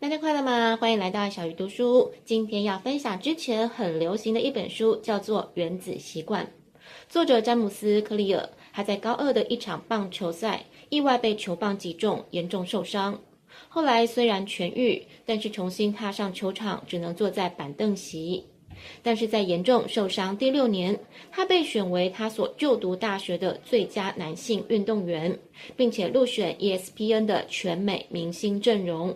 大家快乐吗？欢迎来到小鱼读书。今天要分享之前很流行的一本书，叫做《原子习惯》。作者詹姆斯·克利尔，他在高二的一场棒球赛意外被球棒击中，严重受伤。后来虽然痊愈，但是重新踏上球场只能坐在板凳席。但是在严重受伤第六年，他被选为他所就读大学的最佳男性运动员，并且入选 ESPN 的全美明星阵容。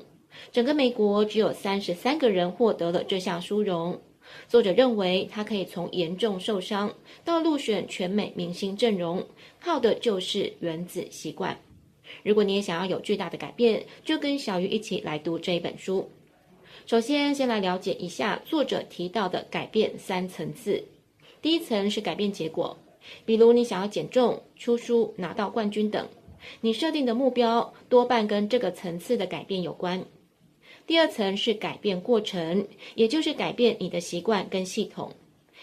整个美国只有三十三个人获得了这项殊荣。作者认为，他可以从严重受伤到入选全美明星阵容，靠的就是原子习惯。如果你也想要有巨大的改变，就跟小鱼一起来读这一本书。首先，先来了解一下作者提到的改变三层次。第一层是改变结果，比如你想要减重、出书、拿到冠军等，你设定的目标多半跟这个层次的改变有关。第二层是改变过程，也就是改变你的习惯跟系统，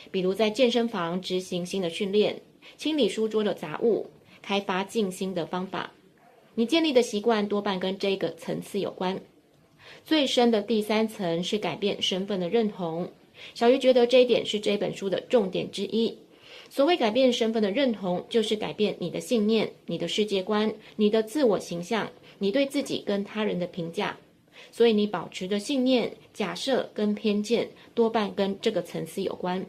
比如在健身房执行新的训练、清理书桌的杂物、开发静心的方法。你建立的习惯多半跟这个层次有关。最深的第三层是改变身份的认同。小鱼觉得这一点是这本书的重点之一。所谓改变身份的认同，就是改变你的信念、你的世界观、你的自我形象、你对自己跟他人的评价。所以你保持的信念、假设跟偏见，多半跟这个层次有关。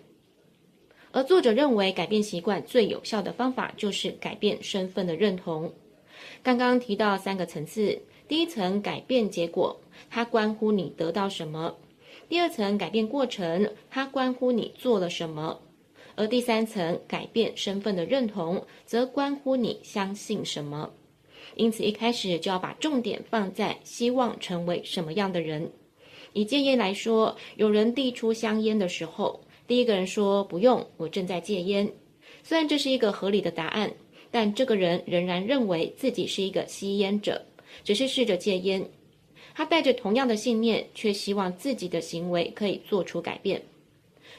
而作者认为，改变习惯最有效的方法就是改变身份的认同。刚刚提到三个层次，第一层改变结果，它关乎你得到什么；第二层改变过程，它关乎你做了什么；而第三层改变身份的认同，则关乎你相信什么。因此，一开始就要把重点放在希望成为什么样的人。以戒烟来说，有人递出香烟的时候，第一个人说：“不用，我正在戒烟。”虽然这是一个合理的答案，但这个人仍然认为自己是一个吸烟者，只是试着戒烟。他带着同样的信念，却希望自己的行为可以做出改变。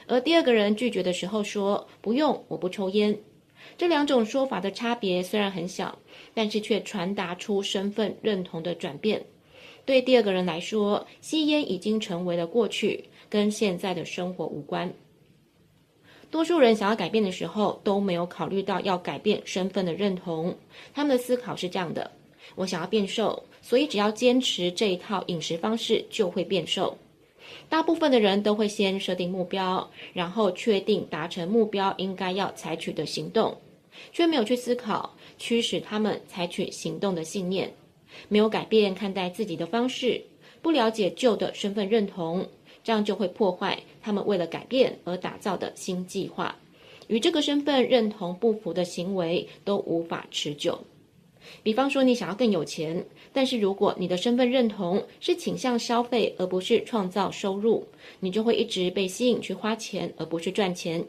而第二个人拒绝的时候说：“不用，我不抽烟。”这两种说法的差别虽然很小，但是却传达出身份认同的转变。对第二个人来说，吸烟已经成为了过去，跟现在的生活无关。多数人想要改变的时候，都没有考虑到要改变身份的认同。他们的思考是这样的：我想要变瘦，所以只要坚持这一套饮食方式就会变瘦。大部分的人都会先设定目标，然后确定达成目标应该要采取的行动，却没有去思考驱使他们采取行动的信念，没有改变看待自己的方式，不了解旧的身份认同，这样就会破坏他们为了改变而打造的新计划，与这个身份认同不符的行为都无法持久。比方说，你想要更有钱，但是如果你的身份认同是倾向消费而不是创造收入，你就会一直被吸引去花钱而不是赚钱。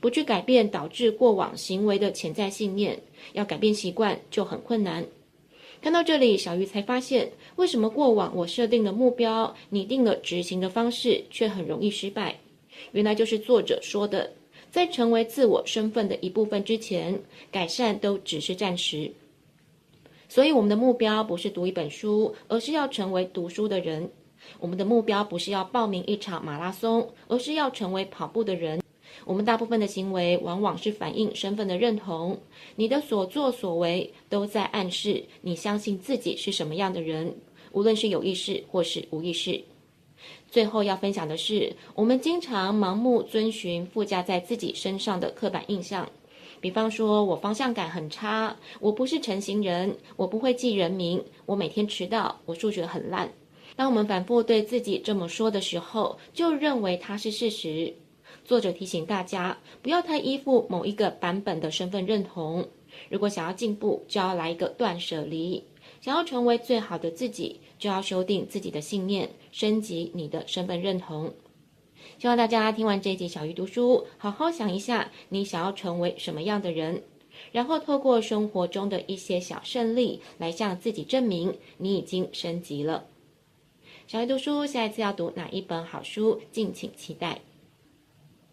不去改变导致过往行为的潜在信念，要改变习惯就很困难。看到这里，小鱼才发现，为什么过往我设定的目标、拟定了执行的方式却很容易失败？原来就是作者说的，在成为自我身份的一部分之前，改善都只是暂时。所以，我们的目标不是读一本书，而是要成为读书的人。我们的目标不是要报名一场马拉松，而是要成为跑步的人。我们大部分的行为往往是反映身份的认同。你的所作所为都在暗示你相信自己是什么样的人，无论是有意识或是无意识。最后要分享的是，我们经常盲目遵循附加在自己身上的刻板印象。比方说，我方向感很差，我不是成型人，我不会记人名，我每天迟到，我数学很烂。当我们反复对自己这么说的时候，就认为它是事实。作者提醒大家，不要太依附某一个版本的身份认同。如果想要进步，就要来一个断舍离；想要成为最好的自己，就要修订自己的信念，升级你的身份认同。希望大家听完这一集小鱼读书，好好想一下，你想要成为什么样的人，然后透过生活中的一些小胜利，来向自己证明你已经升级了。小鱼读书，下一次要读哪一本好书，敬请期待。